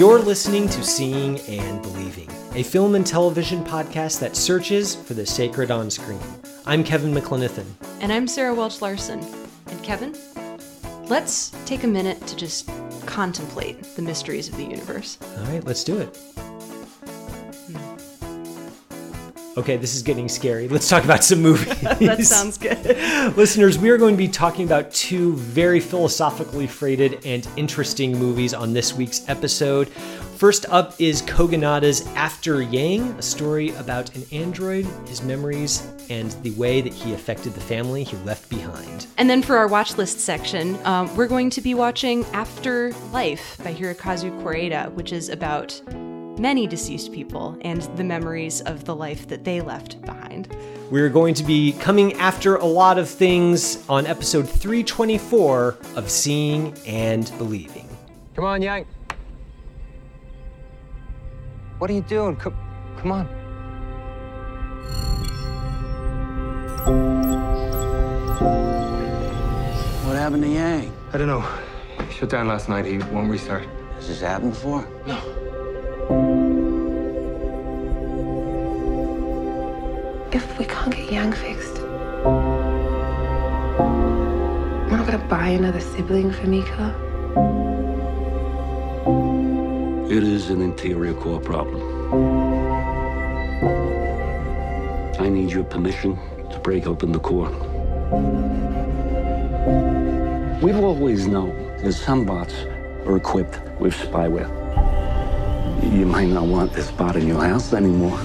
You're listening to Seeing and Believing, a film and television podcast that searches for the sacred on screen. I'm Kevin McLenithan. And I'm Sarah Welch Larson. And Kevin, let's take a minute to just contemplate the mysteries of the universe. All right, let's do it. Okay, this is getting scary. Let's talk about some movies. that sounds good. Listeners, we are going to be talking about two very philosophically freighted and interesting movies on this week's episode. First up is Kogonada's After Yang, a story about an android, his memories, and the way that he affected the family he left behind. And then for our watch list section, um, we're going to be watching After Life by Hirokazu Koreeda, which is about many deceased people and the memories of the life that they left behind. We're going to be coming after a lot of things on episode 324 of Seeing and Believing. Come on, Yang. What are you doing? Come, come on. What happened to Yang? I don't know. He shut down last night. He won't restart. Has this happened before? No. Fixed, we're not gonna buy another sibling for Mika. It is an interior core problem. I need your permission to break open the core. We've always known that some bots are equipped with spyware. You might not want this bot in your house anymore.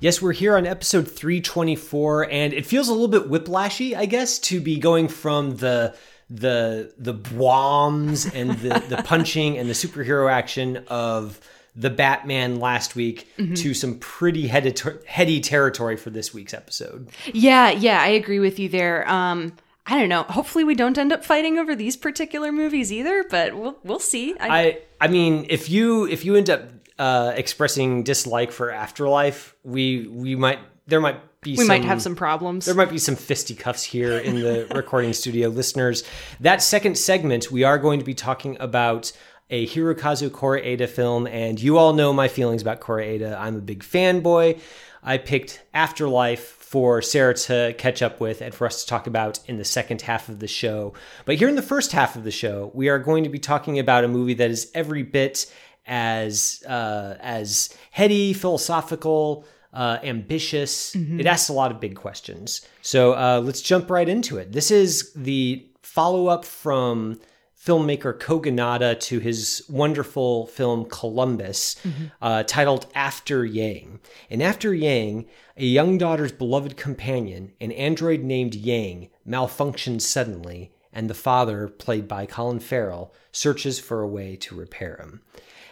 Yes, we're here on episode 324, and it feels a little bit whiplashy, I guess, to be going from the the the bombs and the, the punching and the superhero action of the Batman last week to some pretty heady, heady territory for this week's episode. Yeah, yeah, I agree with you there. Um, I don't know. Hopefully, we don't end up fighting over these particular movies either, but we'll we'll see. I I mean, if you if you end up uh, expressing dislike for Afterlife, we we might there might be we some, might have some problems. There might be some fisticuffs here in the recording studio, listeners. That second segment, we are going to be talking about a Hirokazu Koreeda film, and you all know my feelings about Koreeda. I'm a big fanboy. I picked Afterlife for Sarah to catch up with and for us to talk about in the second half of the show. But here in the first half of the show, we are going to be talking about a movie that is every bit as uh, as heady, philosophical, uh, ambitious. It asks a lot of big questions. So uh, let's jump right into it. This is the follow up from filmmaker Kogonada to his wonderful film Columbus, uh, titled After Yang. And After Yang, a young daughter's beloved companion, an android named Yang, malfunctions suddenly, and the father, played by Colin Farrell, searches for a way to repair him.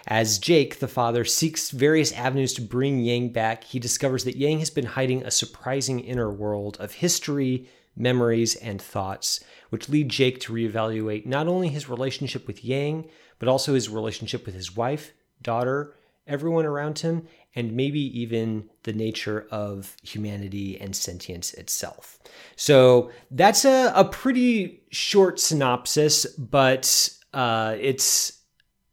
As Jake, the father, seeks various avenues to bring Yang back, he discovers that Yang has been hiding a surprising inner world of history, memories, and thoughts, which lead Jake to reevaluate not only his relationship with Yang, but also his relationship with his wife, daughter, everyone around him, and maybe even the nature of humanity and sentience itself. So that's a, a pretty short synopsis, but uh, it's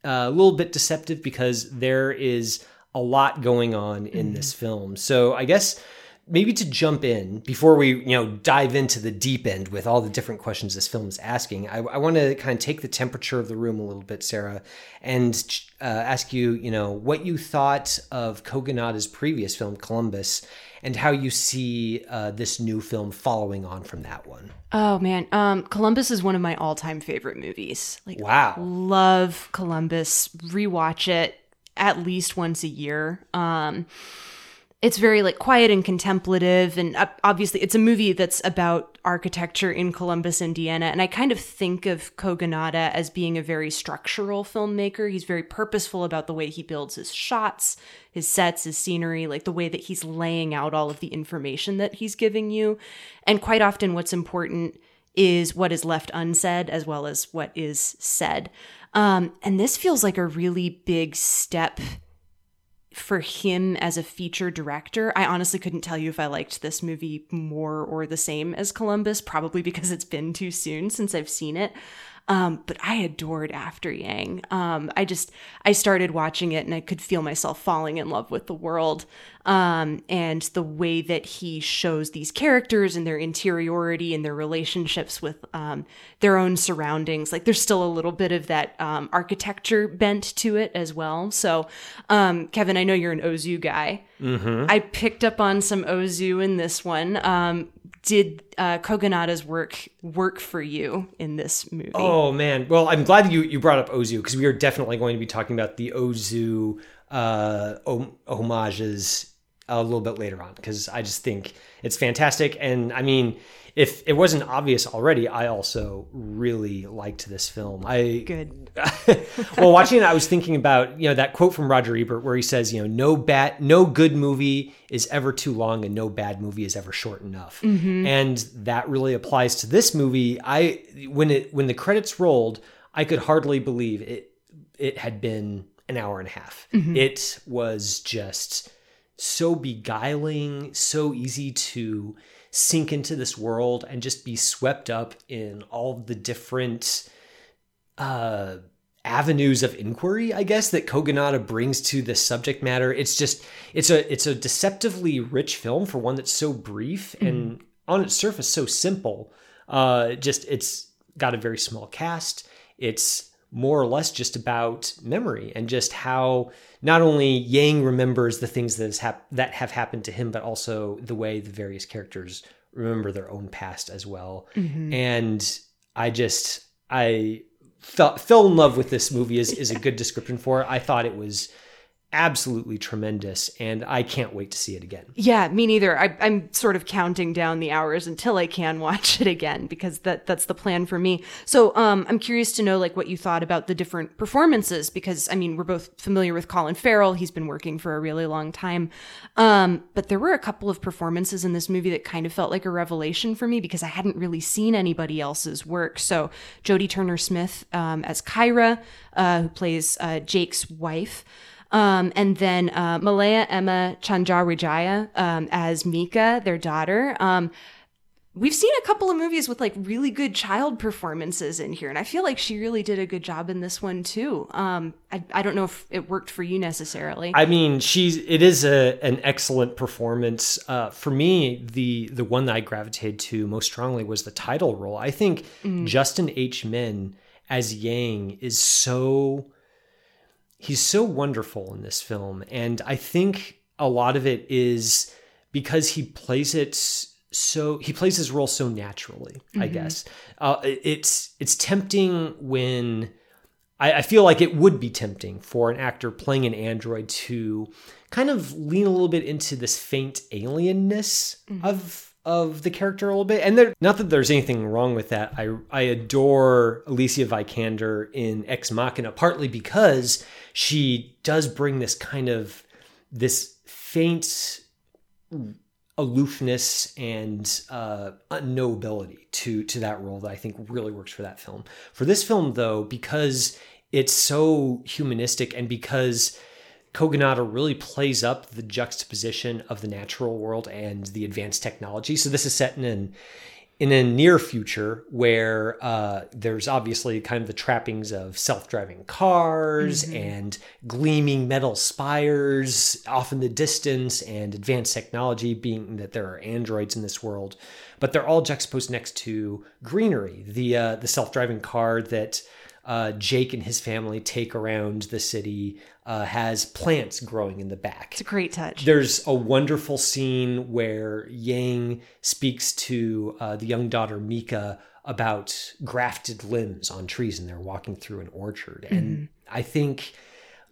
a little bit deceptive because there is a lot going on in this film. So I guess maybe to jump in before we you know dive into the deep end with all the different questions this film is asking i, I want to kind of take the temperature of the room a little bit sarah and uh, ask you you know what you thought of kogonada's previous film columbus and how you see uh, this new film following on from that one oh man, um, Columbus is one of my all-time favorite movies. Like, wow love Columbus. Rewatch it at least once a year. Um, it's very like quiet and contemplative and obviously it's a movie that's about architecture in Columbus, Indiana and I kind of think of Kogonada as being a very structural filmmaker. He's very purposeful about the way he builds his shots, his sets, his scenery, like the way that he's laying out all of the information that he's giving you. And quite often what's important is what is left unsaid as well as what is said. Um, and this feels like a really big step for him as a feature director, I honestly couldn't tell you if I liked this movie more or the same as Columbus, probably because it's been too soon since I've seen it. Um, but I adored After Yang. Um, I just I started watching it and I could feel myself falling in love with the world um, and the way that he shows these characters and their interiority and their relationships with um, their own surroundings. Like there's still a little bit of that um, architecture bent to it as well. So, um, Kevin, I know you're an Ozu guy. Mm-hmm. I picked up on some Ozu in this one. Um, did uh, Kogonada's work work for you in this movie? Oh man, well I'm glad you you brought up Ozu because we are definitely going to be talking about the Ozu uh, homages a little bit later on because I just think it's fantastic. And I mean, if it wasn't obvious already, I also really liked this film. I good. well, watching it, I was thinking about you know that quote from Roger Ebert where he says, you know, no bad, no good movie is ever too long, and no bad movie is ever short enough. Mm-hmm. And that really applies to this movie. I when it when the credits rolled, I could hardly believe it. It had been an hour and a half. Mm-hmm. It was just so beguiling, so easy to sink into this world and just be swept up in all the different uh avenues of inquiry i guess that kogonada brings to the subject matter. It's just it's a it's a deceptively rich film for one that's so brief mm. and on its surface so simple. Uh just it's got a very small cast. It's more or less just about memory and just how not only Yang remembers the things that, hap- that have happened to him, but also the way the various characters remember their own past as well. Mm-hmm. And I just, I fell, fell in love with this movie is, is a good description for it. I thought it was absolutely tremendous and i can't wait to see it again. Yeah me neither. I, am sort of counting down the hours until i can watch it again because that that's the plan for me. So um, i'm curious to know like what you thought about the different performances because i mean we're both familiar with colin farrell. He's been working for a really long time. Um, but there were a couple of performances in this movie that kind of felt like a revelation for me because i hadn't really seen anybody else's work. So jodie turner smith um, as kyra uh, who plays uh, jake's wife um, and then uh, Malea Emma Tjandrawidjaja um, as Mika, their daughter. Um, we've seen a couple of movies with like really good child performances in here, and I feel like she really did a good job in this one too. Um, I, I don't know if it worked for you necessarily. I mean, she's it is a an excellent performance. Uh, for me, the the one that I gravitated to most strongly was the title role. I think Mm. Justin H. Min as Yang is so he's so wonderful in this film and i think a lot of it is because he plays it so he plays his role so naturally i Mhm. guess uh, it's it's tempting when I, I feel like it would be tempting for an actor playing an android to kind of lean a little bit into this faint alienness of of the character a little bit. And there not that there's anything wrong with that. I I adore Alicia Vikander in Ex Machina partly because she does bring this kind of this faint aloofness and uh, unknowability to to that role that I think really works for that film. For this film, though, because it's so humanistic and because Kogonada really plays up the juxtaposition of the natural world and the advanced technology. So this is set in an in a near future where uh, there's obviously kind of the trappings of self-driving cars Mhm. and gleaming metal spires off in the distance and advanced technology being that there are androids in this world but they're all juxtaposed next to greenery the uh, the self-driving car that uh, Jake and his family take around the city uh, has plants growing in the back. It's a great touch. There's a wonderful scene where Yang speaks to uh, the young daughter Mika about grafted limbs on trees, and they're walking through an orchard. And I think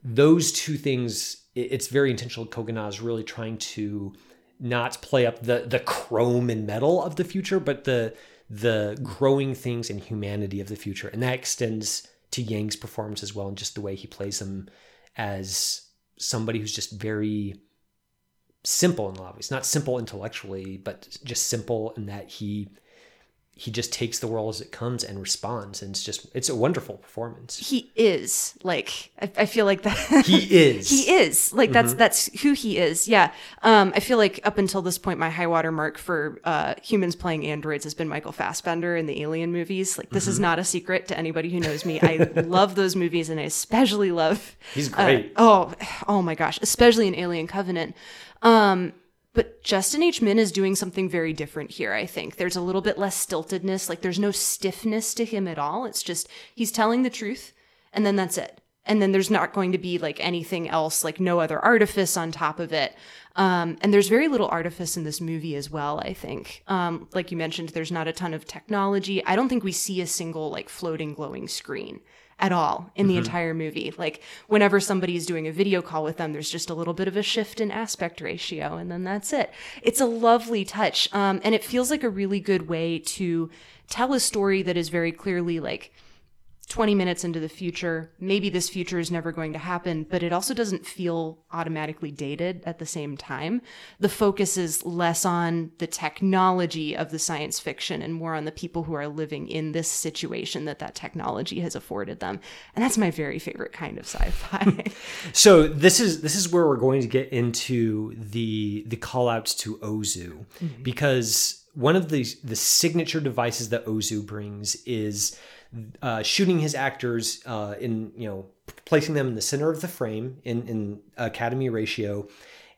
those two things, it's very intentional. Kogonada is really trying to not play up the the chrome and metal of the future, but the the growing things and humanity of the future, and that extends to Yang's performance as well, and just the way he plays him as somebody who's just very simple in a lot of ways. Not simple intellectually, but just simple in that he he just takes the world as it comes and responds, and it's just it's a wonderful performance. He is like I, I feel like that. He is. he is like that's that's who he is. Yeah. Um, I feel like up until this point, my high water mark for uh, humans playing androids has been Michael Fassbender in the Alien movies. Like this is not a secret to anybody who knows me. I love those movies, and I especially love. He's uh, great. oh, oh my gosh, especially in Alien Covenant. Um, but Justin H. Min is doing something very different here, I think. There's a little bit less stiltedness, like there's no stiffness to him at all. It's just he's telling the truth, and then that's it. And then there's not going to be like anything else, like no other artifice on top of it. Um, and there's very little artifice in this movie as well, I think. Um, like you mentioned, there's not a ton of technology. I don't think we see a single like floating glowing screen at all in the entire movie. Like whenever somebody's doing a video call with them, there's just a little bit of a shift in aspect ratio, and then that's it. It's a lovely touch, um, and it feels like a really good way to tell a story that is very clearly like 20 minutes into the future. Maybe this future is never going to happen, but it also doesn't feel automatically dated at the same time. The focus is less on the technology of the science fiction and more on the people who are living in this situation that that technology has afforded them. And that's my very favorite kind of sci-fi. So this is this is where we're going to get into the the call outs to Ozu mm-hmm. because one of the the signature devices that Ozu brings is uh, shooting his actors uh, in you know placing them in the center of the frame in in Academy ratio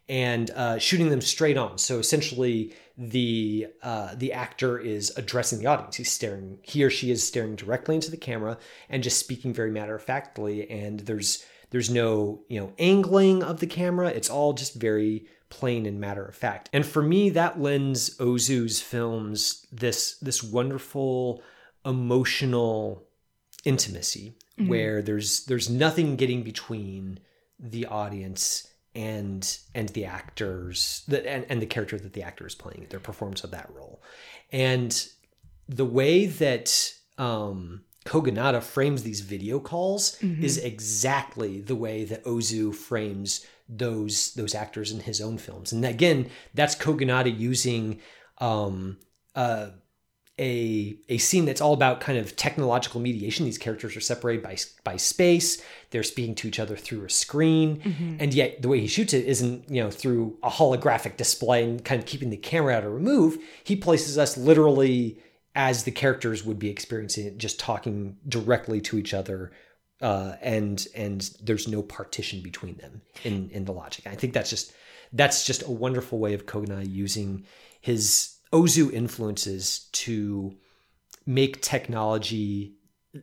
and uh, shooting them straight on. So essentially, the uh, the actor is addressing the audience. He's staring. He or she is staring directly into the camera and just speaking very matter of factly. And there's there's no you know angling of the camera. It's all just very plain and matter of fact. And for me, that lends Ozu's films this this wonderful emotional intimacy where there's there's nothing getting between the audience and and the actors that and, and the character that the actor is playing their performance of that role. And the way that um Kogonada frames these video calls is exactly the way that Ozu frames those those actors in his own films. And again, that's Kogonada using um uh a a scene that's all about kind of technological mediation. These characters are separated by by space. They're speaking to each other through a screen, and yet the way he shoots it isn't you know through a holographic display and kind of keeping the camera out of remove. He places us literally as the characters would be experiencing it, just talking directly to each other. Uh, and and there's no partition between them in in the logic. I think that's just that's just a wonderful way of Kogonada using his Ozu influences to make technology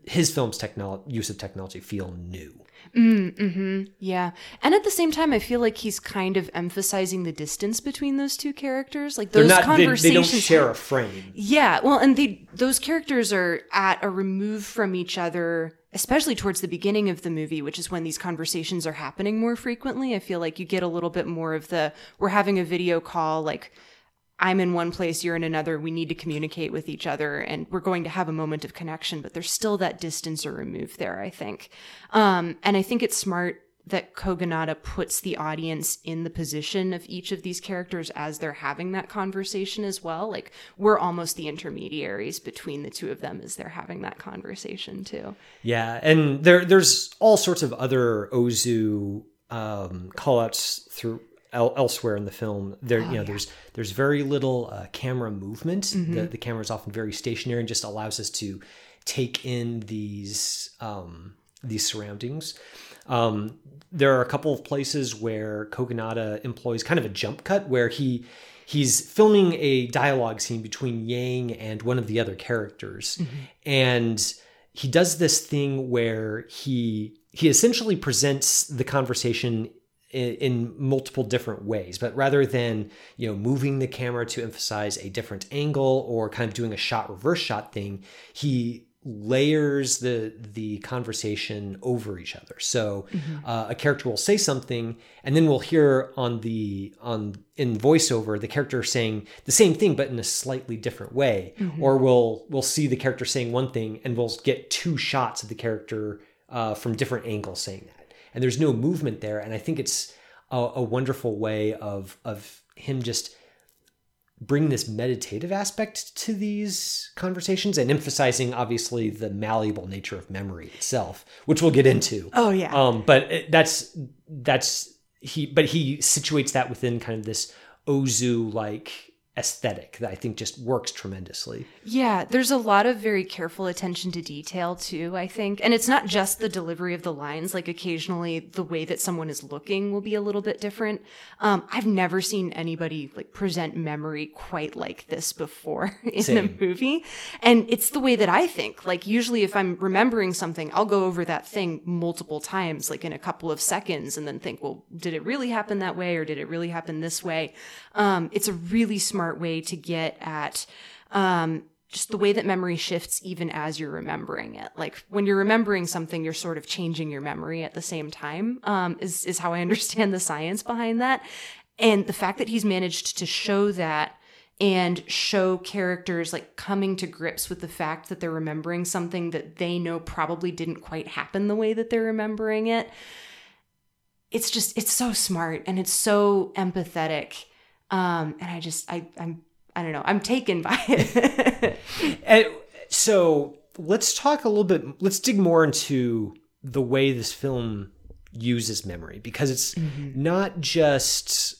his film's technol- use of technology feel new. Mm-hmm. yeah. And at the same time, I feel like he's kind of emphasizing the distance between those two characters. Like those not they, conversations they don't share a frame. Yeah, well, and they those characters are at a remove from each other, especially towards the beginning of the movie, which is when these conversations are happening more frequently. I feel like you get a little bit more of the we're having a video call, like I'm in one place, you're in another. We need to communicate with each other, and we're going to have a moment of connection. But there's still that distance or remove there, I think. Um, and I think it's smart that Kogonada puts the audience in the position of each of these characters as they're having that conversation as well. Like we're almost the intermediaries between the two of them as they're having that conversation too. Yeah, and there there's all sorts of other Ozu um, callouts through el- elsewhere in the film. There, you know, there's there's very little uh, camera movement. The the camera is often very stationary and just allows us to take in these um, these surroundings. Um, there are a couple of places where Kogonada employs kind of a jump cut where he he's filming a dialogue scene between Yang and one of the other characters, and he does this thing where he he essentially presents the conversation in, in multiple different ways but rather than you know moving the camera to emphasize a different angle or kind of doing a shot reverse shot thing he layers the the conversation over each other. So uh, a character will say something, and then we'll hear on the on in voiceover the character saying the same thing but in a slightly different way. Or we'll we'll see the character saying one thing, and we'll get two shots of the character uh, from different angles saying that, and there's no movement there. And I think it's a, a wonderful way of of him just bring this meditative aspect to these conversations and emphasizing obviously the malleable nature of memory itself which we'll get into Oh, yeah. um but that's that's he but he situates that within kind of this ozu like aesthetic that i think just works tremendously Yeah, there's a lot of very careful attention to detail too, I think. And it's not just the delivery of the lines, like occasionally the way that someone is looking will be a little bit different. Um, I've never seen anybody like present memory quite like this before in a movie. And it's the way that I think. Like usually if I'm remembering something, I'll go over that thing multiple times, like in a couple of seconds and then think, well, did it really happen that way or did it really happen this way? Um, it's a really smart way to get at, um, just the way that memory shifts even as you're remembering it. Like when you're remembering something, you're sort of changing your memory at the same time, um, is, is how I understand the science behind that. And the fact that he's managed to show that and show characters like coming to grips with the fact that they're remembering something that they know probably didn't quite happen the way that they're remembering it. It's just, it's so smart and it's so empathetic. Um, and I just, I, I'm, I don't know, I'm taken by it. And so let's talk a little bit, let's dig more into the way this film uses memory because it's not just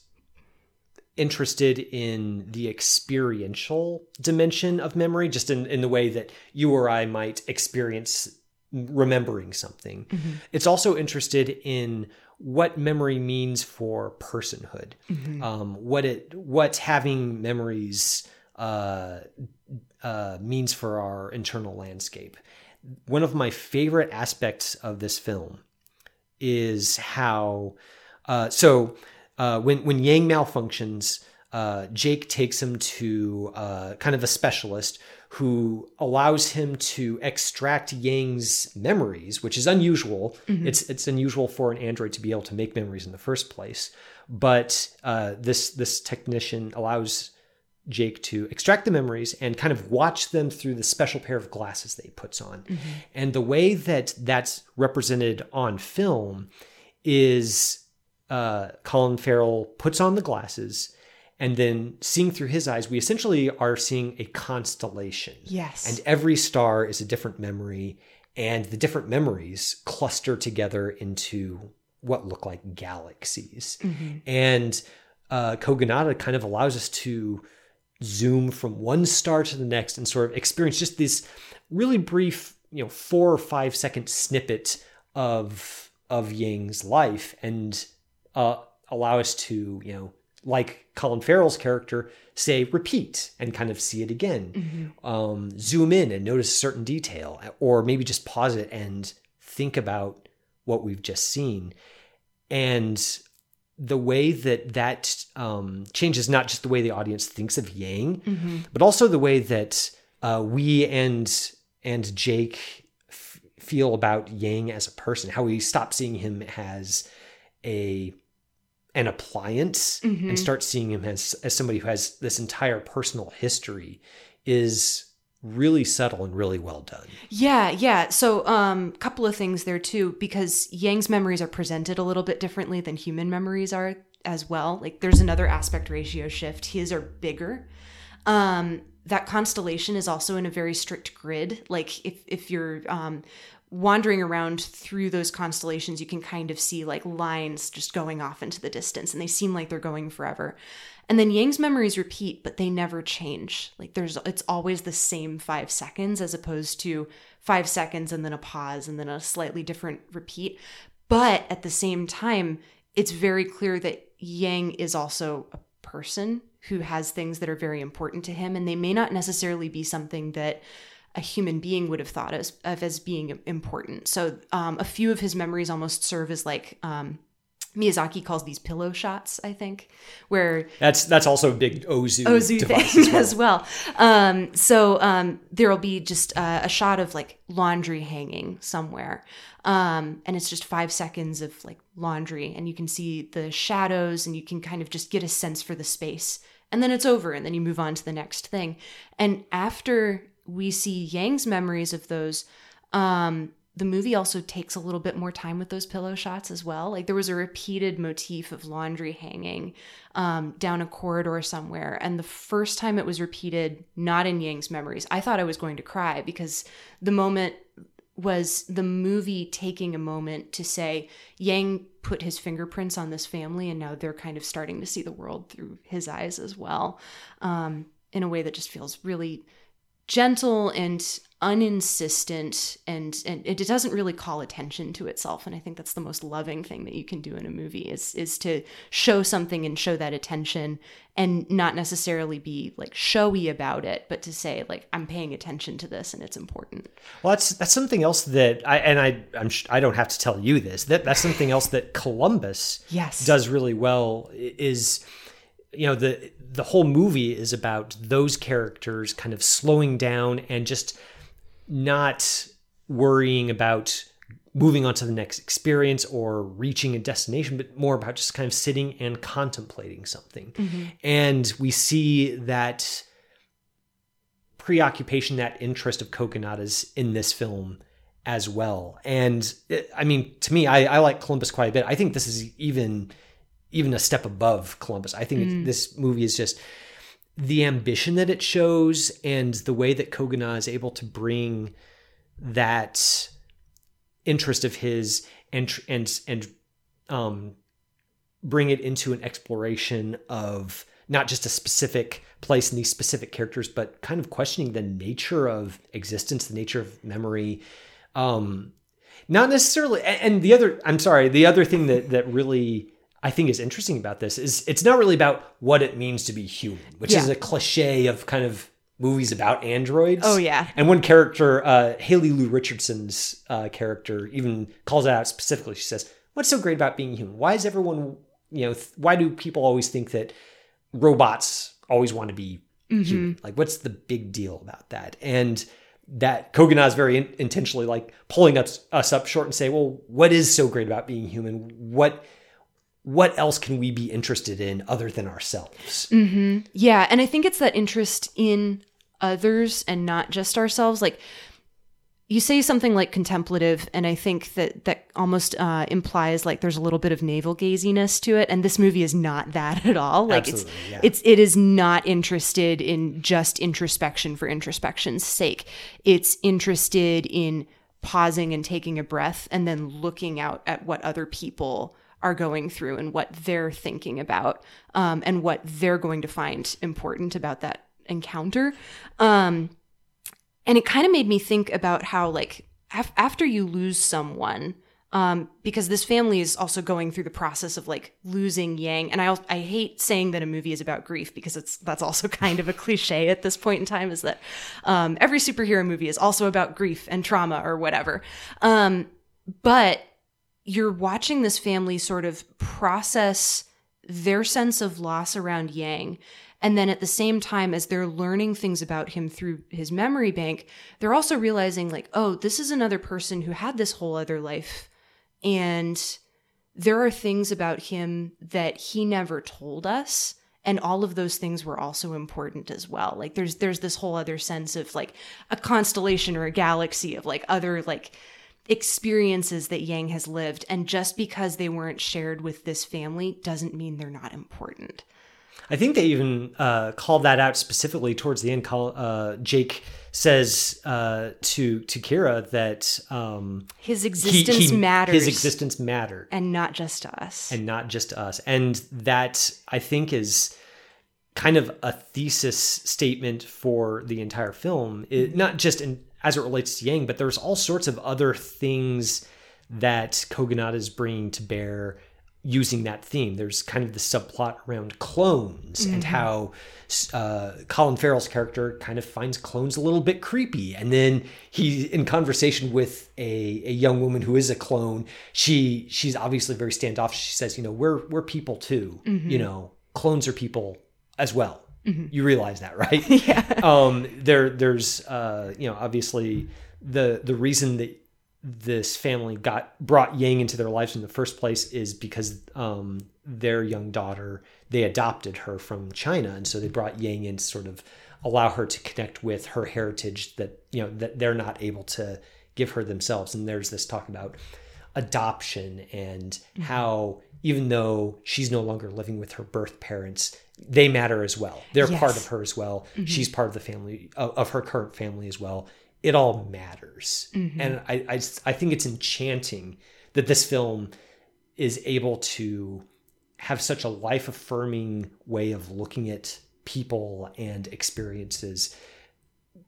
interested in the experiential dimension of memory, just in, in the way that you or I might experience remembering something. It's also interested in what memory means for personhood, um, what it what having memories uh, uh, means for our internal landscape. One of my favorite aspects of this film is how uh, so uh, when when Yang malfunctions, uh, Jake takes him to uh, kind of a specialist who allows him to extract Yang's memories, which is unusual. It's it's unusual for an android to be able to make memories in the first place, but uh, this this technician allows Jake to extract the memories and kind of watch them through the special pair of glasses that he puts on. And the way that that's represented on film is uh, Colin Farrell puts on the glasses, and then seeing through his eyes, we essentially are seeing a constellation. Yes. And every star is a different memory, and the different memories cluster together into what look like galaxies. And uh, Kogonada kind of allows us to zoom from one star to the next and sort of experience just this really brief, you know, four or five second snippet of of Yang's life and uh, allow us to, you know, like Colin Farrell's character, say repeat and kind of see it again. Um, zoom in and notice a certain detail, or maybe just pause it and think about what we've just seen. And the way that that um, changes not just the way the audience thinks of Yang, but also the way that uh, we and and Jake f- feel about Yang as a person. How we stop seeing him as a an appliance and start seeing him as as somebody who has this entire personal history is really subtle and really well done. Yeah, yeah. So, um, couple of things there too, because Yang's memories are presented a little bit differently than human memories are as well. Like, there's another aspect ratio shift. His are bigger. Um, that constellation is also in a very strict grid. Like, if if you're um, wandering around through those constellations, you can kind of see like lines just going off into the distance, and they seem like they're going forever. And then Yang's memories repeat, but they never change. Like there's it's always the same 5 seconds as opposed to 5 seconds and then a pause and then a slightly different repeat. But at the same time, it's very clear that Yang is also a person who has things that are very important to him and they may not necessarily be something that a human being would have thought as, of as being important. So um, a few of his memories almost serve as like um, Miyazaki calls these pillow shots, I think, where That's that's also a big Ozu, Ozu thing as well. as well. Um, so um, there will be just uh, a shot of like laundry hanging somewhere, um, and it's just five seconds of like laundry, and you can see the shadows, and you can kind of just get a sense for the space, and then it's over, and then you move on to the next thing. And after we see Yang's memories of those, um, the movie also takes a little bit more time with those pillow shots as well. Like there was a repeated motif of laundry hanging um, down a corridor somewhere. And the first time it was repeated, not in Yang's memories, I thought I was going to cry because the moment was the movie taking a moment to say Yang put his fingerprints on this family and now they're kind of starting to see the world through his eyes as well um, in a way that just feels really gentle and uninsistent and and it doesn't really call attention to itself and i think that's the most loving thing that you can do in a movie is is to show something and show that attention and not necessarily be like showy about it but to say like i'm paying attention to this and it's important Well, that's that's something else that I and I I'm sh- I don't have to tell you this. That that's something else that Columbus Yes. does really well is you know the the whole movie is about those characters kind of slowing down and just not worrying about moving on to the next experience or reaching a destination but more about just kind of sitting and contemplating something. Mm-hmm. And we see that preoccupation, that interest of Kogonada's in this film as well. And it- I mean, to me, I, I like Columbus quite a bit. I think this is even even a step above Columbus. I think it, this movie is just the ambition that it shows and the way that Kogonada is able to bring that interest of his and and and um bring it into an exploration of not just a specific place and these specific characters but kind of questioning the nature of existence the nature of memory um not necessarily and the other i'm sorry the other thing that that really i think is interesting about this is it's not really about what it means to be human which is a cliche of kind of movies about androids. Oh, yeah. and one character uh haley lu richardson's uh character even calls it out specifically. She says what's so great about being human? Why is everyone you know th- why do people always think that robots always want to be human? Like what's the big deal about that? And that Kogonada is very in- intentionally like pulling us, us up short and say, well, what is so great about being human? What what else can we be interested in other than ourselves? Yeah, and I think it's that interest in others and not just ourselves. Like you say something like contemplative, and I think that that almost uh, implies like there's a little bit of navel gaziness to it. And this movie is not that at all. Like Absolutely, it's yeah. it's it is not interested in just introspection for introspection's sake. It's interested in pausing and taking a breath and then looking out at what other people are going through and what they're thinking about um, and what they're going to find important about that encounter um, and it kind of made me think about how like af- after you lose someone um, because this family is also going through the process of like losing Yang, and I I hate saying that a movie is about grief because it's that's also kind of a cliche at this point in time. Is that um, every superhero movie is also about grief and trauma or whatever, um, but you're watching this family sort of process their sense of loss around Yang. And then at the same time, as they're learning things about him through his memory bank, they're also realizing, like, oh, this is another person who had this whole other life. And there are things about him that he never told us. And all of those things were also important as well. Like there's there's this whole other sense of like a constellation or a galaxy of like other like experiences that Yang has lived. And just because they weren't shared with this family doesn't mean they're not important. I think they even uh, called that out specifically towards the end. Call, uh, Jake says uh, to to Kyra that um, His existence he- matters. His existence mattered. and not just to us. and not just to us. And that I think is kind of a thesis statement for the entire film. It, not just in as it relates to Yang, but there's all sorts of other things that Kogonada is bringing to bear using that theme. There's kind of the subplot around clones and Mm-hmm. how uh, Colin Farrell's character kind of finds clones a little bit creepy. And then he, in conversation with a, a young woman who is a clone, she she's obviously very standoffish. She says, you know, we're we're people too. Mm-hmm. You know, clones are people as well. You realize that, right? yeah. Um, there there's uh, you know, obviously the the reason that this family got brought Yang into their lives in the first place is because um, their young daughter they adopted her from China, and so they brought Yang in to sort of allow her to connect with her heritage that you know that they're not able to give her themselves. And there's this talk about adoption and how even though she's no longer living with her birth parents, they matter as well. They're part of her as well. Mm-hmm. She's part of the family of, of her current family as well. It all matters, mm-hmm. and I, I I think it's enchanting that this film is able to have such a life affirming way of looking at people and experiences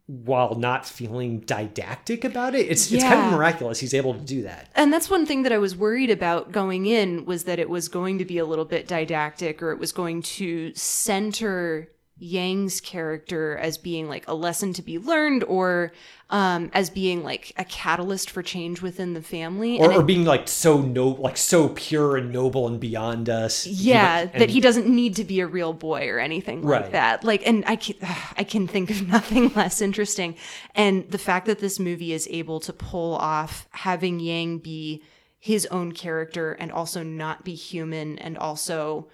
while not feeling didactic about it. It's it's kind of miraculous he's able to do that. And that's one thing that I was worried about going in was that it was going to be a little bit didactic or it was going to center Yang's character as being like a lesson to be learned or um, as being like a catalyst for change within the family. Or, And or it- being like so no like so pure and noble and beyond us. yeah, And- that he doesn't need to be a real boy or anything like Right. that. Like, and I can, I can think of nothing less interesting. And the fact that this movie is able to pull off having Yang be his own character and also not be human and also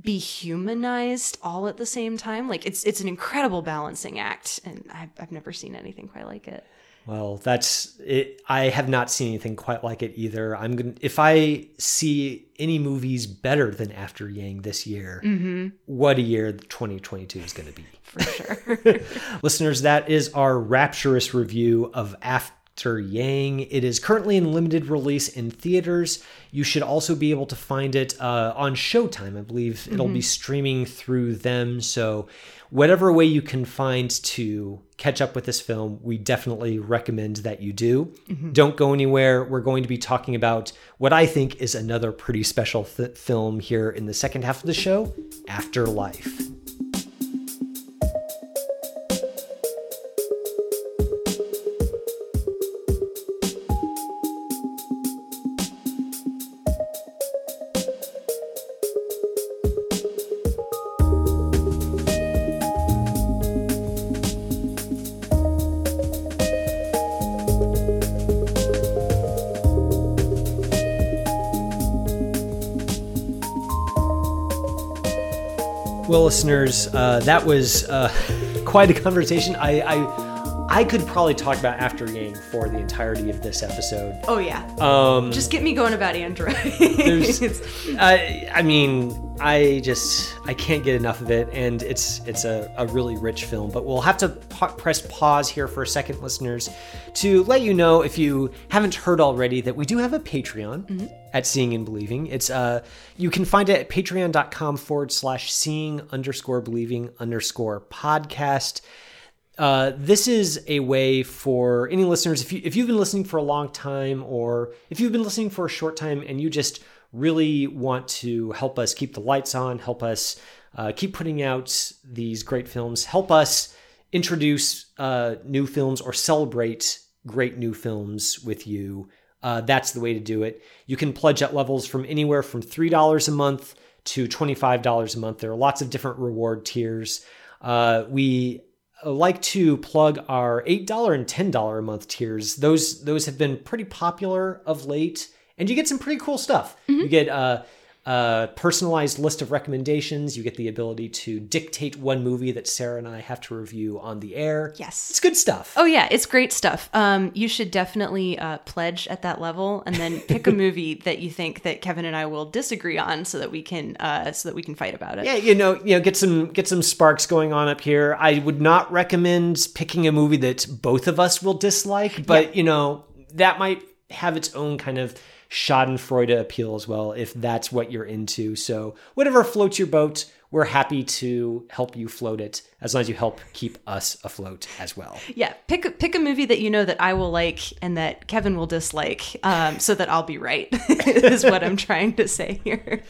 be humanized all at the same time. Like, it's it's an incredible balancing act, and I've, I've never seen anything quite like it. Well, that's it. I have not seen anything quite like it either. I'm gonna if I see any movies better than After Yang this year, mm-hmm. what a year 2022 is going to be. For sure. Listeners, that is our rapturous review of After Yang. It is currently in limited release in theaters. You should also be able to find it uh, on Showtime. I believe it'll be streaming through them. So, whatever way you can find to catch up with this film, we definitely recommend that you do. Don't go anywhere. We're going to be talking about what I think is another pretty special th- film here in the second half of the show Afterlife. Listeners, uh, that was uh, quite a conversation. I, I I could probably talk about After Yang for the entirety of this episode. oh yeah, Um, just get me going about Android. there's, I, I mean, I just I can't get enough of it, and it's it's a, a really rich film. But we'll have to pa- press pause here for a second, listeners, to let you know if you haven't heard already that we do have a Patreon at Seeing and Believing. It's uh you can find it at patreon.com forward slash seeing underscore believing underscore podcast. Uh, this is a way for any listeners if you if you've been listening for a long time or if you've been listening for a short time and you just really want to help us keep the lights on, help us uh, keep putting out these great films, help us introduce uh, new films or celebrate great new films with you. Uh, that's the way to do it. You can pledge at levels from anywhere from three dollars a month to twenty five dollars a month. There are lots of different reward tiers. Uh, we like to plug our $8 and $10 a month tiers. Those those have been pretty popular of late and you get some pretty cool stuff. You get uh, a personalized list of recommendations. You get the ability to dictate one movie that Sarah and I have to review on the air. Yes. It's good stuff. Oh yeah, it's great stuff. Um, you should definitely uh, pledge at that level, and then pick a movie that you think that Kevin and I will disagree on, so that we can uh, so that we can fight about it. Yeah, you know, you know, get some get some sparks going on up here. I would not recommend picking a movie that both of us will dislike, but you know, that might have its own kind of Schadenfreude appeal as well, if that's what you're into. So whatever floats your boat, we're happy to help you float it as long as you help keep us afloat as well. Yeah, pick a, pick a movie that you know that I will like and that Kevin will dislike, um, so that I'll be right. is what I'm trying to say here.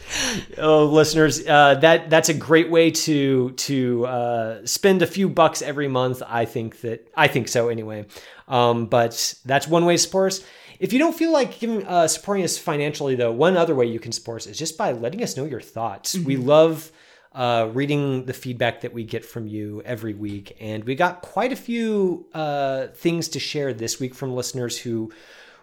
Oh, listeners, uh, that that's a great way to to uh, spend a few bucks every month. I think that I think so anyway. Um, but that's one way to support us. If you don't feel like giving uh, supporting us financially, though, one other way you can support us is just by letting us know your thoughts. We love uh, reading the feedback that we get from you every week, and we got quite a few uh, things to share this week from listeners who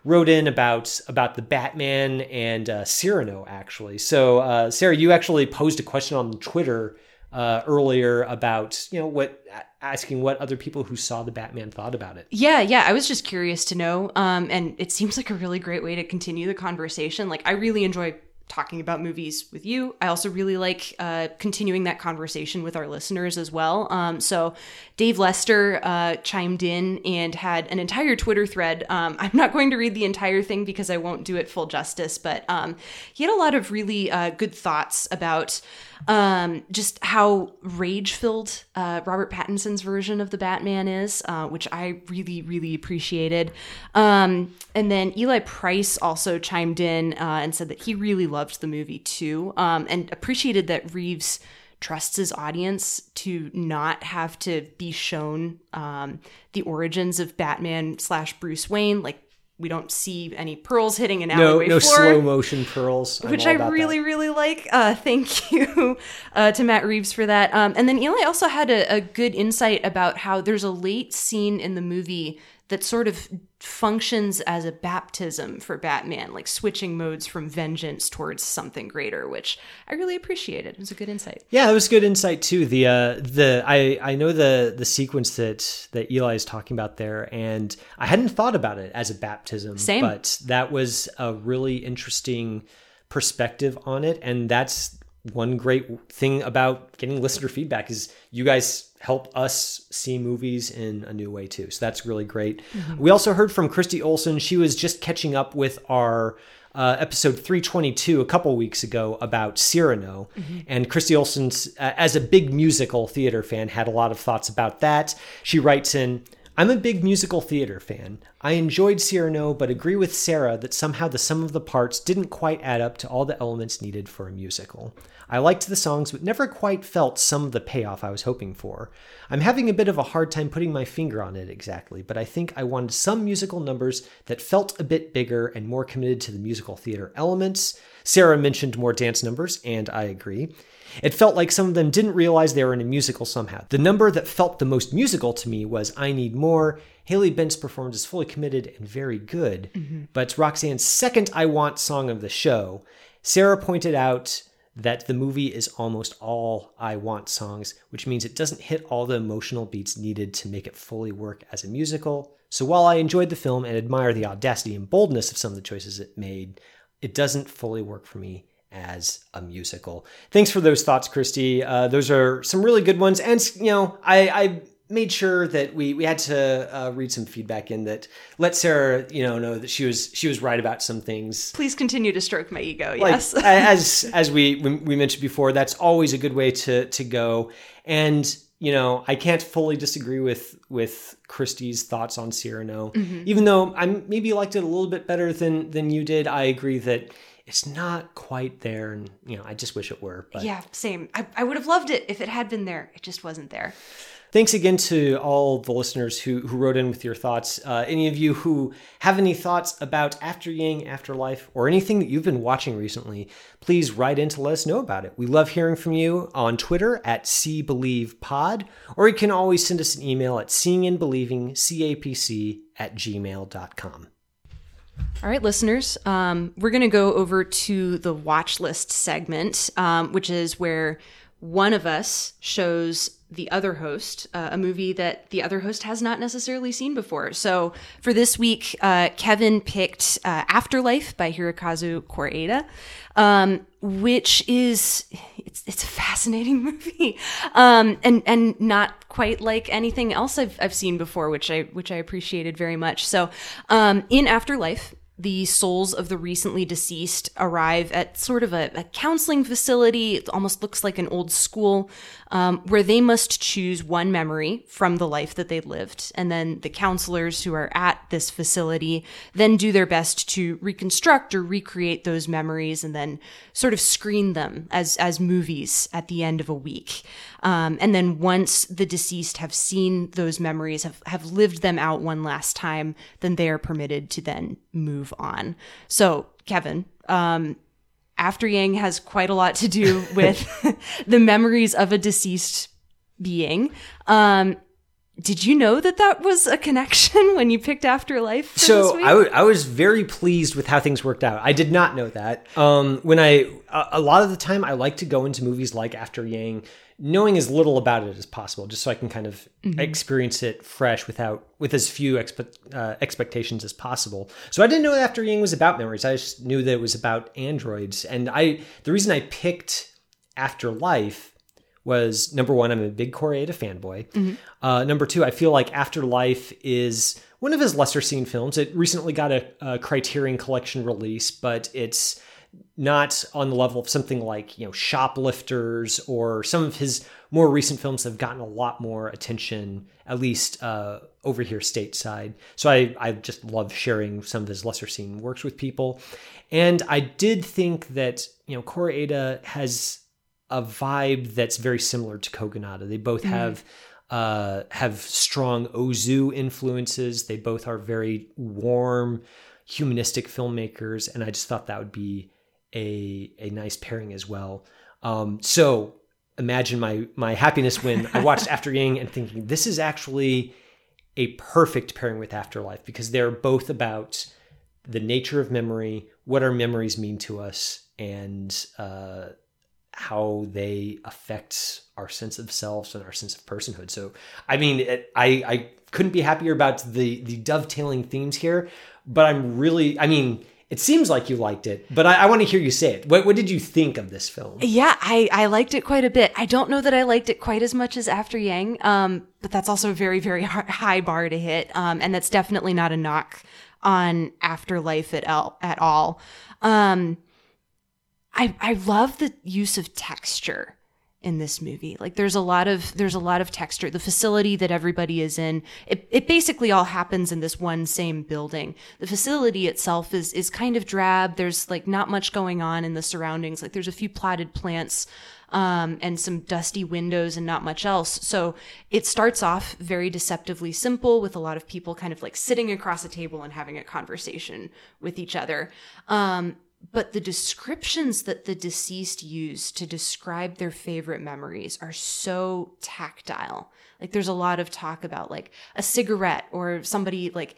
wrote in about about the Batman and uh, Cyrano actually. So uh, Sarah, you actually posed a question on Twitter uh, earlier about you know what asking what other people who saw the Batman thought about it. Yeah, yeah. I was just curious to know. Um, and it seems like a really great way to continue the conversation. Like, I really enjoy talking about movies with you. I also really like uh, continuing that conversation with our listeners as well. Um, so, Dave Lester uh, chimed in and had an entire Twitter thread. Um, I'm not going to read the entire thing because I won't do it full justice, but um, he had a lot of really uh, good thoughts about um, just how rage filled uh, Robert Pattinson's version of the Batman is, uh, which I really, really appreciated. Um, and then Eli Price also chimed in uh, and said that he really loved the movie too, um, and appreciated that Reeves trusts his audience to not have to be shown um, the origins of Batman slash Bruce Wayne. Like we don't see any pearls hitting an No, alleyway no floor slow motion pearls, I'm which I really, that. really like. Uh, thank you uh, to Matt Reeves for that. Um, and then Eli also had a, a good insight about how there's a late scene in the movie that sort of functions as a baptism for Batman, like switching modes from vengeance towards something greater, which I really appreciated. It was a good insight. Yeah, it was a good insight too. The uh, the I I know the the sequence that that Eli is talking about there, and I hadn't thought about it as a baptism. Same. but that was a really interesting perspective on it, and that's one great thing about getting listener feedback is you guys help us see movies in a new way too. So that's really great. We also heard from Christy Olson. She was just catching up with our uh, episode 322 a couple weeks ago about Cyrano. And Christy Olson's, uh, as a big musical theater fan, had a lot of thoughts about that. She writes in, I'm a big musical theater fan. I enjoyed Cyrano, but agree with Sarah that somehow the sum of the parts didn't quite add up to all the elements needed for a musical. I liked the songs, but never quite felt some of the payoff I was hoping for. I'm having a bit of a hard time putting my finger on it exactly, but I think I wanted some musical numbers that felt a bit bigger and more committed to the musical theater elements. Sarah mentioned more dance numbers, and I agree. It felt like some of them didn't realize they were in a musical somehow. The number that felt the most musical to me was I Need More. Haley Bennett's performance is fully committed and very good, mm-hmm. but it's Roxanne's second I Want song of the show. Sarah pointed out that the movie is almost all I Want songs, which means it doesn't hit all the emotional beats needed to make it fully work as a musical. So while I enjoyed the film and admire the audacity and boldness of some of the choices it made, it doesn't fully work for me as a musical. Thanks for those thoughts, Christy. Uh, those are some really good ones, and you know, I, I made sure that we we had to uh, read some feedback in that let Sarah you know know that she was she was right about some things. Please continue to stroke my ego. Like, yes. as as we we mentioned before, that's always a good way to to go. And you know, I can't fully disagree with with Christy's thoughts on Cyrano. Even though I maybe liked it a little bit better than than you did, I agree that it's not quite there, and you know, I just wish it were. But yeah, same. I, I would have loved it if it had been there. It just wasn't there. Thanks again to all the listeners who, who wrote in with your thoughts. Uh, any of you who have any thoughts about After Yang Afterlife or anything that you've been watching recently, please write in to let us know about it. We love hearing from you on Twitter at SeeBelievePod, or you can always send us an email at seeingandbelievingcapc at gmail.com. All right, listeners, um, we're going to go over to the watch list segment, um, which is where one of us shows the other host uh, a movie that the other host has not necessarily seen before. So for this week, uh, Kevin picked uh, Afterlife by Hirokazu Koreeda, um, which is it's, it's a fascinating movie, um, and and not quite like anything else I've I've seen before, which I which I appreciated very much. So um, in Afterlife the souls of the recently deceased arrive at sort of a, a counseling facility. It almost looks like an old school um, where they must choose one memory from the life that they lived. And then the counselors who are at this facility then do their best to reconstruct or recreate those memories and then sort of screen them as, as movies at the end of a week. Um, and then once the deceased have seen those memories, have, have lived them out one last time, then they are permitted to then move on. So, Kevin, um, after Yang has quite a lot to do with the memories of a deceased being. Um, did you know that that was a connection when you picked Afterlife? For so? I, w- I was very pleased with how things worked out. I did not know that. Um, when I a, a lot of the time I like to go into movies like After Yang knowing as little about it as possible, just so I can kind of experience it fresh without with as few expe- uh, expectations as possible. So I didn't know After Yang was about memories. I just knew that it was about androids, and I the reason I picked Afterlife was number one, I'm a big Koreeda fanboy. Uh, number two, I feel like Afterlife is one of his lesser seen films. It recently got a, a Criterion Collection release, but it's not on the level of something like you know Shoplifters or some of his more recent films have gotten a lot more attention, at least uh, over here stateside. So I I just love sharing some of his lesser seen works with people, and I did think that you know Koreeda has a vibe that's very similar to Kogonada. They both have uh, have strong Ozu influences. They both are very warm, humanistic filmmakers, and I just thought that would be a a nice pairing as well. Um, so imagine my my happiness when I watched After Yang and thinking this is actually a perfect pairing with Afterlife because they're both about the nature of memory, what our memories mean to us, and uh, how they affect our sense of selves and our sense of personhood. So, I mean, it, I I couldn't be happier about the the dovetailing themes here. But I'm really, I mean, it seems like you liked it, but I, I want to hear you say it. What what did you think of this film? Yeah, I, I liked it quite a bit. I don't know that I liked it quite as much as After Yang, um, but that's also a very, very high bar to hit. Um, and that's definitely not a knock on Afterlife at all. At all. Um, I, I love the use of texture in this movie. Like there's a lot of there's a lot of texture. The facility that everybody is in, it, it basically all happens in this one same building. The facility itself is is kind of drab. There's like not much going on in the surroundings. Like there's a few platted plants um, and some dusty windows and not much else. So it starts off very deceptively simple with a lot of people kind of like sitting across a table and having a conversation with each other. Um, but the descriptions that the deceased use to describe their favorite memories are so tactile. Like there's a lot of talk about like a cigarette or somebody like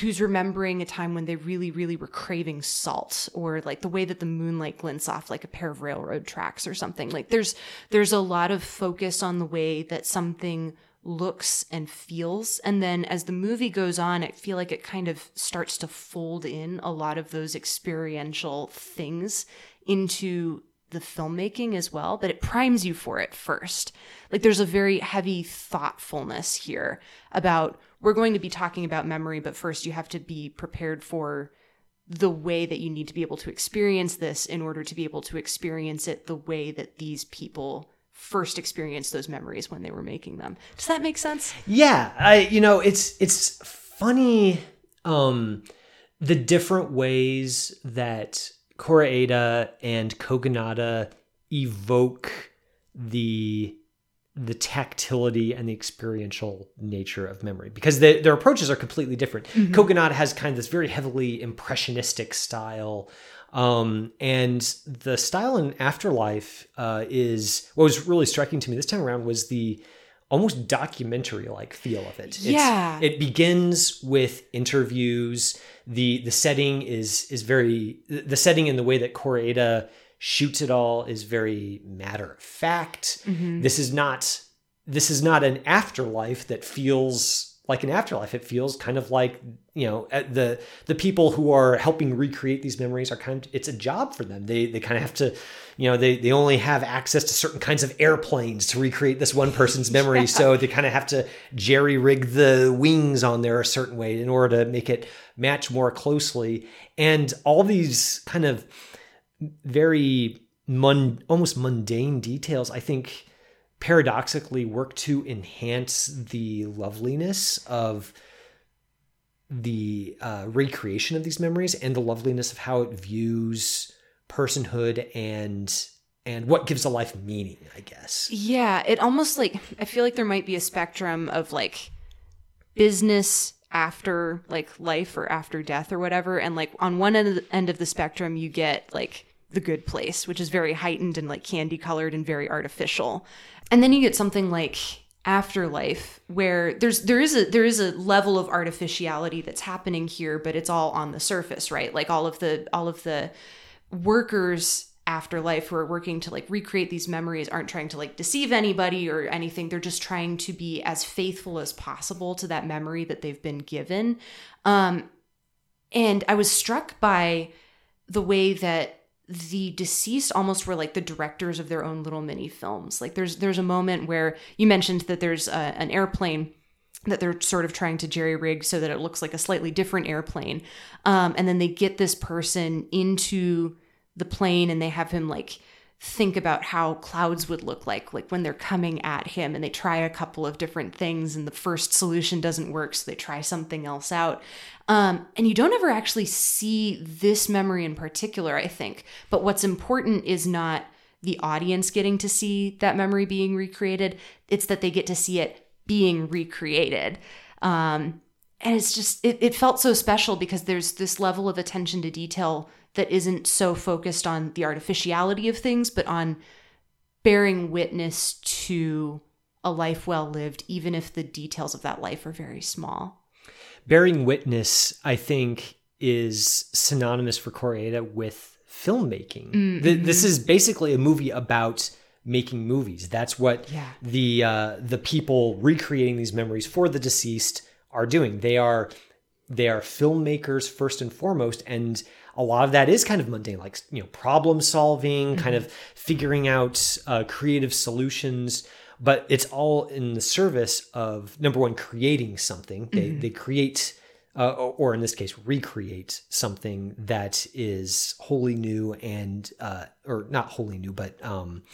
who's remembering a time when they really, really were craving salt or like the way that the moonlight glints off like a pair of railroad tracks or something. Like there's there's a lot of focus on the way that something looks and feels. And then as the movie goes on, I feel like it kind of starts to fold in a lot of those experiential things into the filmmaking as well, but it primes you for it first. Like there's a very heavy thoughtfulness here about we're going to be talking about memory, but first you have to be prepared for the way that you need to be able to experience this in order to be able to experience it the way that these people first experienced those memories when they were making them. Does that make sense? Yeah, I you know it's it's funny um the different ways that Koreeda and Kogonada evoke the the tactility and the experiential nature of memory because they, their approaches are completely different. Kogonada has kind of this very heavily impressionistic style. Um, and the style in Afterlife uh, is what was really striking to me this time around was the almost documentary like feel of it. It's- Yeah. it begins with interviews. the The setting is is very the setting and the way that Koreeda shoots it all is very matter of fact. Mm-hmm. This is not this is not an afterlife that feels like an afterlife. It feels kind of like you know the the people who are helping recreate these memories are kind of it's a job for them. They they kind of have to, you know, they they only have access to certain kinds of airplanes to recreate this one person's memory. yeah. So they kind of have to jerry rig the wings on there a certain way in order to make it match more closely. And all these kind of very mun- almost mundane details, I think paradoxically work to enhance the loveliness of the uh, recreation of these memories and the loveliness of how it views personhood and and what gives a life meaning i guess. Yeah it almost like i feel like there might be a spectrum of like business after like life or after death or whatever and like on one end of the, end of the spectrum you get like the good place which is very heightened and like candy colored and very artificial. And then you get something like afterlife where there's there is a there is a level of artificiality that's happening here but it's all on the surface right? Like all of the all of the workers afterlife who are working to like recreate these memories aren't trying to like deceive anybody or anything. They're just trying to be as faithful as possible to that memory that they've been given. Um and i was struck by the way that the deceased almost were like the directors of their own little mini films. Like there's there's a moment where you mentioned that there's a, an airplane that they're sort of trying to jerry rig so that it looks like a slightly different airplane, um, and then they get this person into the plane and they have him like think about how clouds would look like like when they're coming at him and they try a couple of different things and the first solution doesn't work so they try something else out. Um, and you don't ever actually see this memory in particular i think. But what's important is not the audience getting to see that memory being recreated. It's that they get to see it being recreated. Um, and it's just it, it felt so special because there's this level of attention to detail that isn't so focused on the artificiality of things, but on bearing witness to a life well lived, even if the details of that life are very small. Bearing witness, I think, is synonymous for Koreeda with filmmaking. Mm-hmm. This is basically a movie about making movies. That's what yeah. the uh, the people recreating these memories for the deceased are doing. They are they are filmmakers first and foremost, and a lot of that is kind of mundane, like you know, problem solving, mm-hmm. kind of figuring out uh, creative solutions. But it's all in the service of number one, creating something. They mm-hmm. they create. Uh, or in this case, recreate something that is wholly new and, uh, or not wholly new, but um,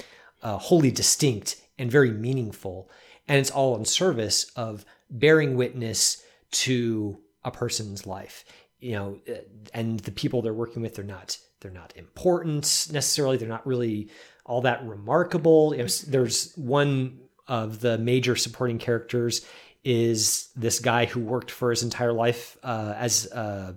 uh, wholly distinct and very meaningful. And it's all in service of bearing witness to a person's life you know, uh, and the people they're working with, they're not they're not important necessarily. They're not really all that remarkable. There's one of the major supporting characters is this guy who worked for his entire life uh, as a,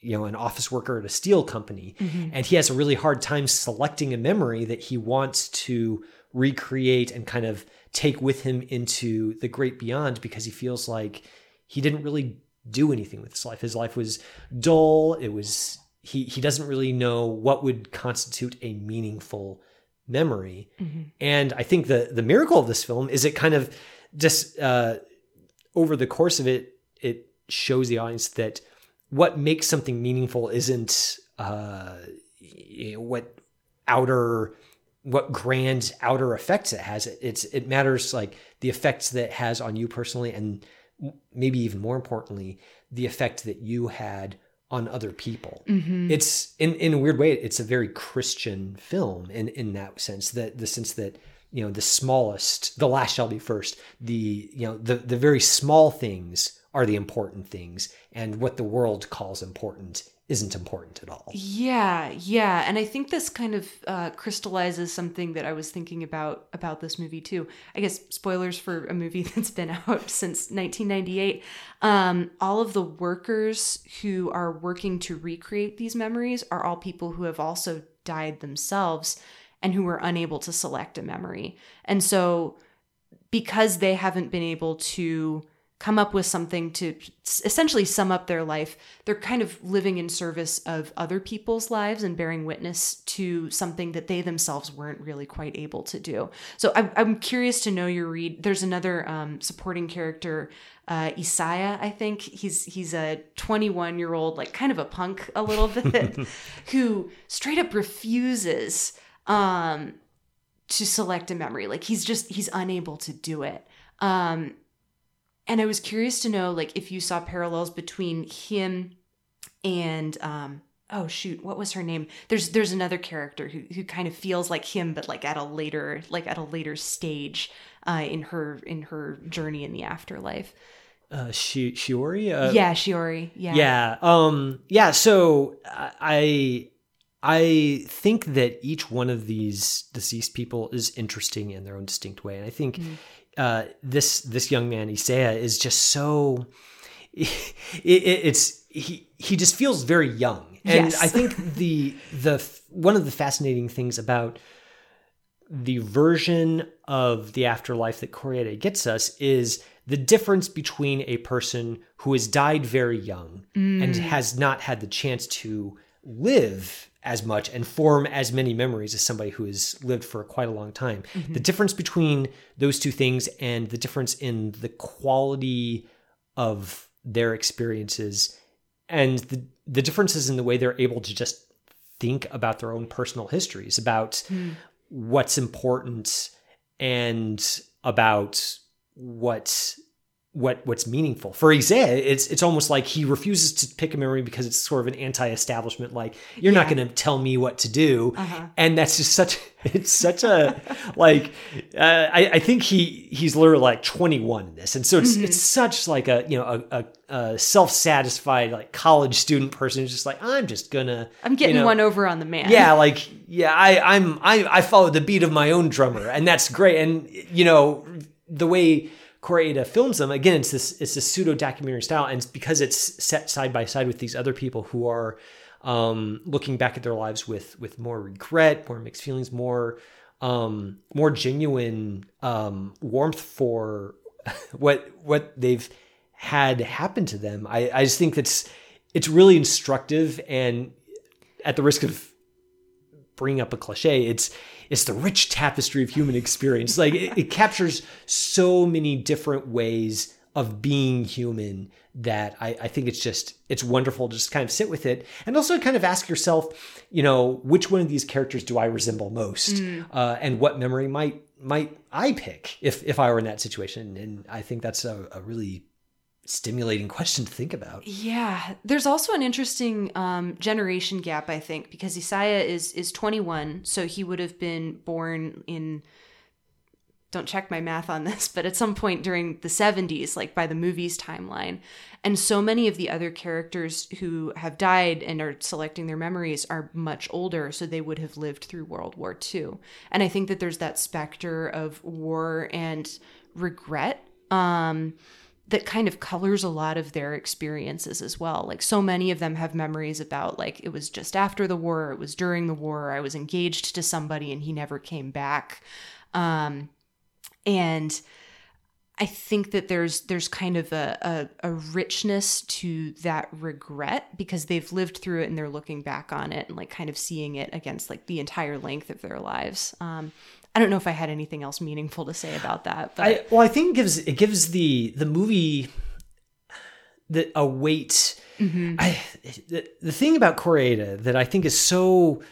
you know an office worker at a steel company, mm-hmm. and he has a really hard time selecting a memory that he wants to recreate and kind of take with him into the great beyond because he feels like he didn't really do anything with his life. His life was dull. It was he he doesn't really know what would constitute a meaningful memory. Mm-hmm. And I think the the miracle of this film is it kind of just uh, over the course of it, it shows the audience that what makes something meaningful isn't uh, you know, what outer what grand outer effects it has. It's it matters like the effects that it has on you personally and maybe even more importantly, the effect that you had on other people. Mm-hmm. It's in in a weird way, it's a very Christian film in in that sense. That the sense that you know the smallest, the last shall be first. The you know the the very small things are the important things, and what the world calls important isn't important at all. Yeah, yeah, and I think this kind of uh, crystallizes something that I was thinking about about this movie too. I guess spoilers for a movie that's been out since 1998. Um, all of the workers who are working to recreate these memories are all people who have also died themselves and who were unable to select a memory, and so because they haven't been able to come up with something to essentially sum up their life. They're kind of living in service of other people's lives and bearing witness to something that they themselves weren't really quite able to do. So I'm, I'm curious to know your read. There's another um, supporting character, uh, Isaiah. I think he's he's a 21 year old, like kind of a punk a little bit, who straight up refuses um, to select a memory. Like he's just he's unable to do it. Um, and I was curious to know, like, if you saw parallels between him and um, oh shoot, what was her name? There's there's another character who who kind of feels like him, but like at a later like at a later stage uh, in her in her journey in the afterlife. Uh, Shi- Shiori. Uh, yeah, Shiori. Yeah. Yeah. Um. Yeah. So I I think that each one of these deceased people is interesting in their own distinct way, and I think uh, this this young man Isaiah is just so. It, it, it's he he just feels very young, and Yes. I think the the one of the fascinating things about the version of the afterlife that Koreeda gets us is the difference between a person who has died very young and has not had the chance to live as much and form as many memories as somebody who has lived for quite a long time. Mm-hmm. The difference between those two things and the difference in the quality of their experiences and the the differences in the way they're able to just think about their own personal histories about hmm. what's important and about what what what's meaningful. For Isaiah it's it's almost like he refuses to pick a memory because it's sort of an anti-establishment like you're not going to tell me what to do. And that's just such it's such a like uh, I, I think he he's literally like 21 in this. And so it's it's such like a you know a, a, a self-satisfied like college student person who's just like i'm just gonna I'm getting you know, one over on the man. yeah like yeah i i'm i i follow the beat of my own drummer and that's great. And you know the way Koreeda films them again it's this it's this pseudo documentary style and it's because it's set side by side with these other people who are um looking back at their lives with with more regret more mixed feelings more um more genuine um warmth for what what they've had happen to them. I i just think that's it's really instructive and at the risk of bringing up a cliche it's it's the rich tapestry of human experience. Like it, it captures so many different ways of being human that I, I think it's just it's wonderful to just kind of sit with it. And also kind of ask yourself you know which one of these characters do i resemble most? Uh, and what memory might might i pick if if i were in that situation? And i think that's a, a really stimulating question to think about Yeah, there's also an interesting um, generation gap, I think, because Isaiah is is 21, so he would have been born in. Don't check my math on this, but at some point during the 70s, like by the movie's timeline. And so many of the other characters who have died and are selecting their memories are much older, so they would have lived through World War II. And I think that there's that specter of war and regret. Um, that kind of colors a lot of their experiences as well. Like so many of them have memories about like it was just after the war, it was during the war, I was engaged to somebody and he never came back. Um and I think that there's there's kind of a, a, a richness to that regret because they've lived through it and they're looking back on it and like kind of seeing it against like the entire length of their lives. Um, I don't know if I had anything else meaningful to say about that, but I, well, I think it gives it gives the the movie the a weight. Mm-hmm. I, the, the thing about Koreeda that I think is so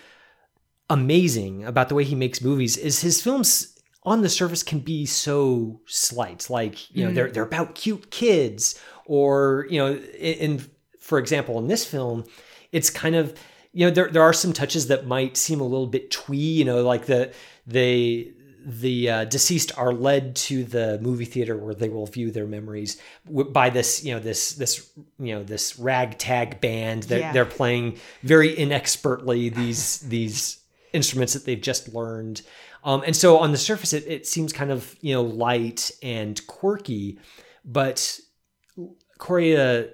amazing about the way he makes movies is his films on the surface can be so slight. Like you know they're mm. they're about cute kids, or you know, in, in for example in this film, it's kind of you know there there are some touches that might seem a little bit twee. You know, like the they the uh, deceased are led to the movie theater where they will view their memories by this you know this this you know this ragtag band that Yeah. they're playing very inexpertly these these instruments that they've just learned um, and so on the surface it, it seems kind of you know light and quirky but Koreeda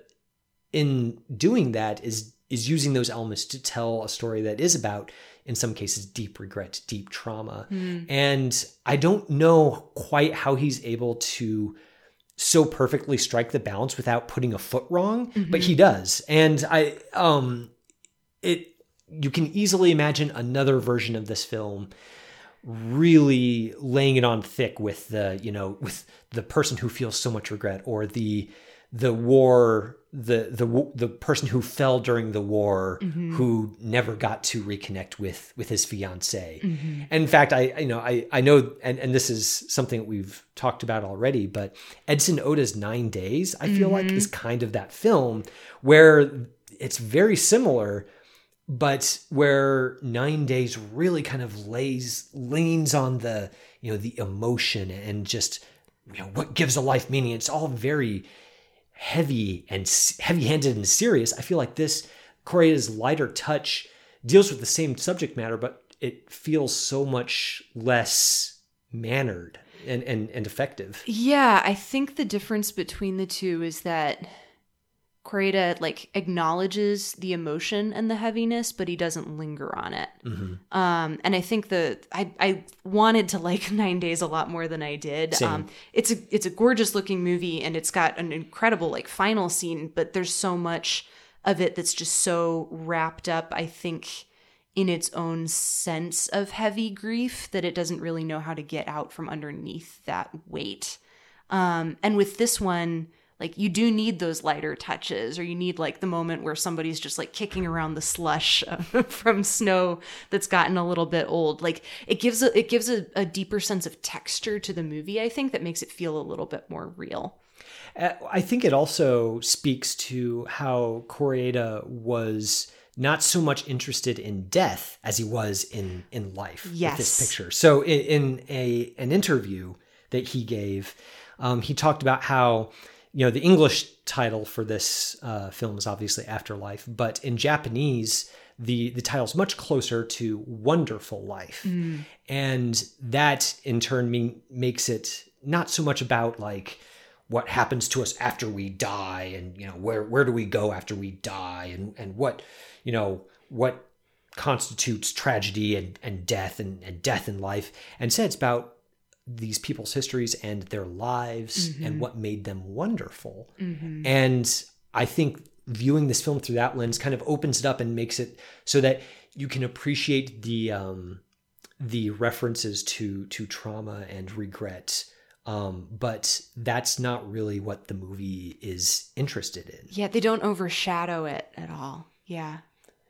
in doing that is is using those elements to tell a story that is about in some cases deep regret deep trauma. And i don't know quite how he's able to so perfectly strike the balance without putting a foot wrong, but he does. And I um it you can easily imagine another version of this film really laying it on thick with the you know with the person who feels so much regret or the the war the the the person who fell during the war mm-hmm. who never got to reconnect with with his fiance and mm-hmm. in fact i you know i i know and and this is something that we've talked about already but edson oda's nine days i feel like mm-hmm. is kind of that film where it's very similar but where nine days really kind of lays leans on the you know the emotion and just you know what gives a life meaning. It's all very heavy and heavy handed and serious i feel like this Koreeda's lighter touch deals with the same subject matter but it feels so much less mannered and and, and effective. Yeah, I think the difference between the two is that Koreeda like acknowledges the emotion and the heaviness, but he doesn't linger on it. Um, and I think the I, I wanted to like Nine Days a lot more than I did. Um, it's a it's a gorgeous looking movie, and it's got an incredible like final scene, but there's so much of it that's just so wrapped up. I think in its own sense of heavy grief that it doesn't really know how to get out from underneath that weight. Um, and with this one, like you do need those lighter touches, or you need like the moment where somebody's just like kicking around the slush from snow that's gotten a little bit old. Like it gives a it gives a, a deeper sense of texture to the movie. I think that makes it feel a little bit more real. Uh, I think it also speaks to how Koreeda was not so much interested in death as he was in in life with Yes. this picture. So in, in a an interview that he gave, um, he talked about how you know the English title for this uh, film is obviously Afterlife, but in Japanese the the title's much closer to Wonderful Life, and that in turn mean, makes it not so much about like what happens to us after we die and you know where where do we go after we die and and what you know what constitutes tragedy and, and death and, and death in life. And said it's about these people's histories and their lives and what made them wonderful and i think viewing this film through that lens kind of opens it up and makes it so that you can appreciate the um the references to to trauma and regret um, but that's not really what the movie is interested in. Yeah, they don't overshadow it at all. Yeah,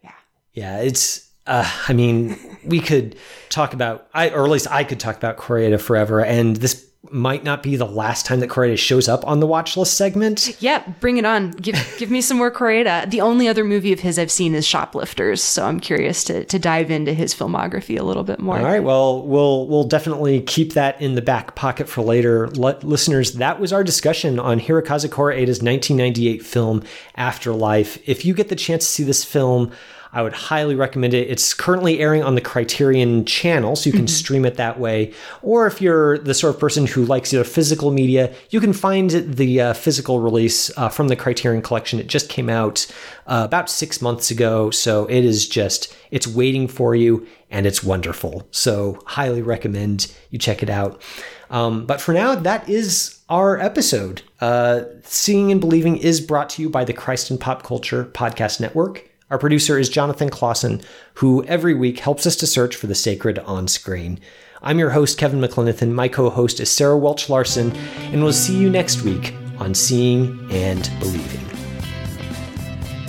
yeah. Yeah, it's. Uh, I mean, we could talk about, I or at least I could talk about Koreeda forever, and this might not be the last time that Koreeda shows up on the watch list segment. Yeah, bring it on. Give give me some more Koreeda. The only other movie of his I've seen is Shoplifters, so I'm curious to to dive into his filmography a little bit more. All right, well, we'll we'll definitely keep that in the back pocket for later, Let, listeners. That was our discussion on Hirokazu Koreeda's 1998 film Afterlife. If you get the chance to see this film, I would highly recommend it. It's currently airing on the Criterion channel, so you can stream it that way. Or if you're the sort of person who likes either physical media, you can find the uh, physical release uh, from the Criterion collection. It just came out uh, about six months ago, so it is just it's waiting for you, and it's wonderful. So highly recommend you check it out. Um, but for now, that is our episode. Uh, Seeing and Believing is brought to you by the Christ and Pop Culture Podcast Network. Our producer is Jonathan Clausen, who every week helps us to search for the sacred on screen. I'm your host, Kevin McLenithan. My co host is Sarah Welch Larson, and we'll see you next week on Seeing and Believing.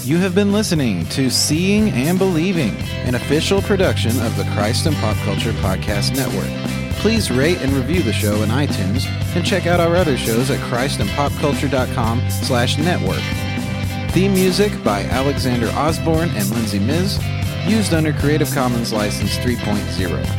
You have been listening to Seeing and Believing, an official production of the Christ and Pop Culture Podcast Network. Please rate and review the show in iTunes and check out our other shows at christandpopculture.com slash network. Theme music by Alexander Osborne and Lindsay Miz, used under Creative Commons License 3.0.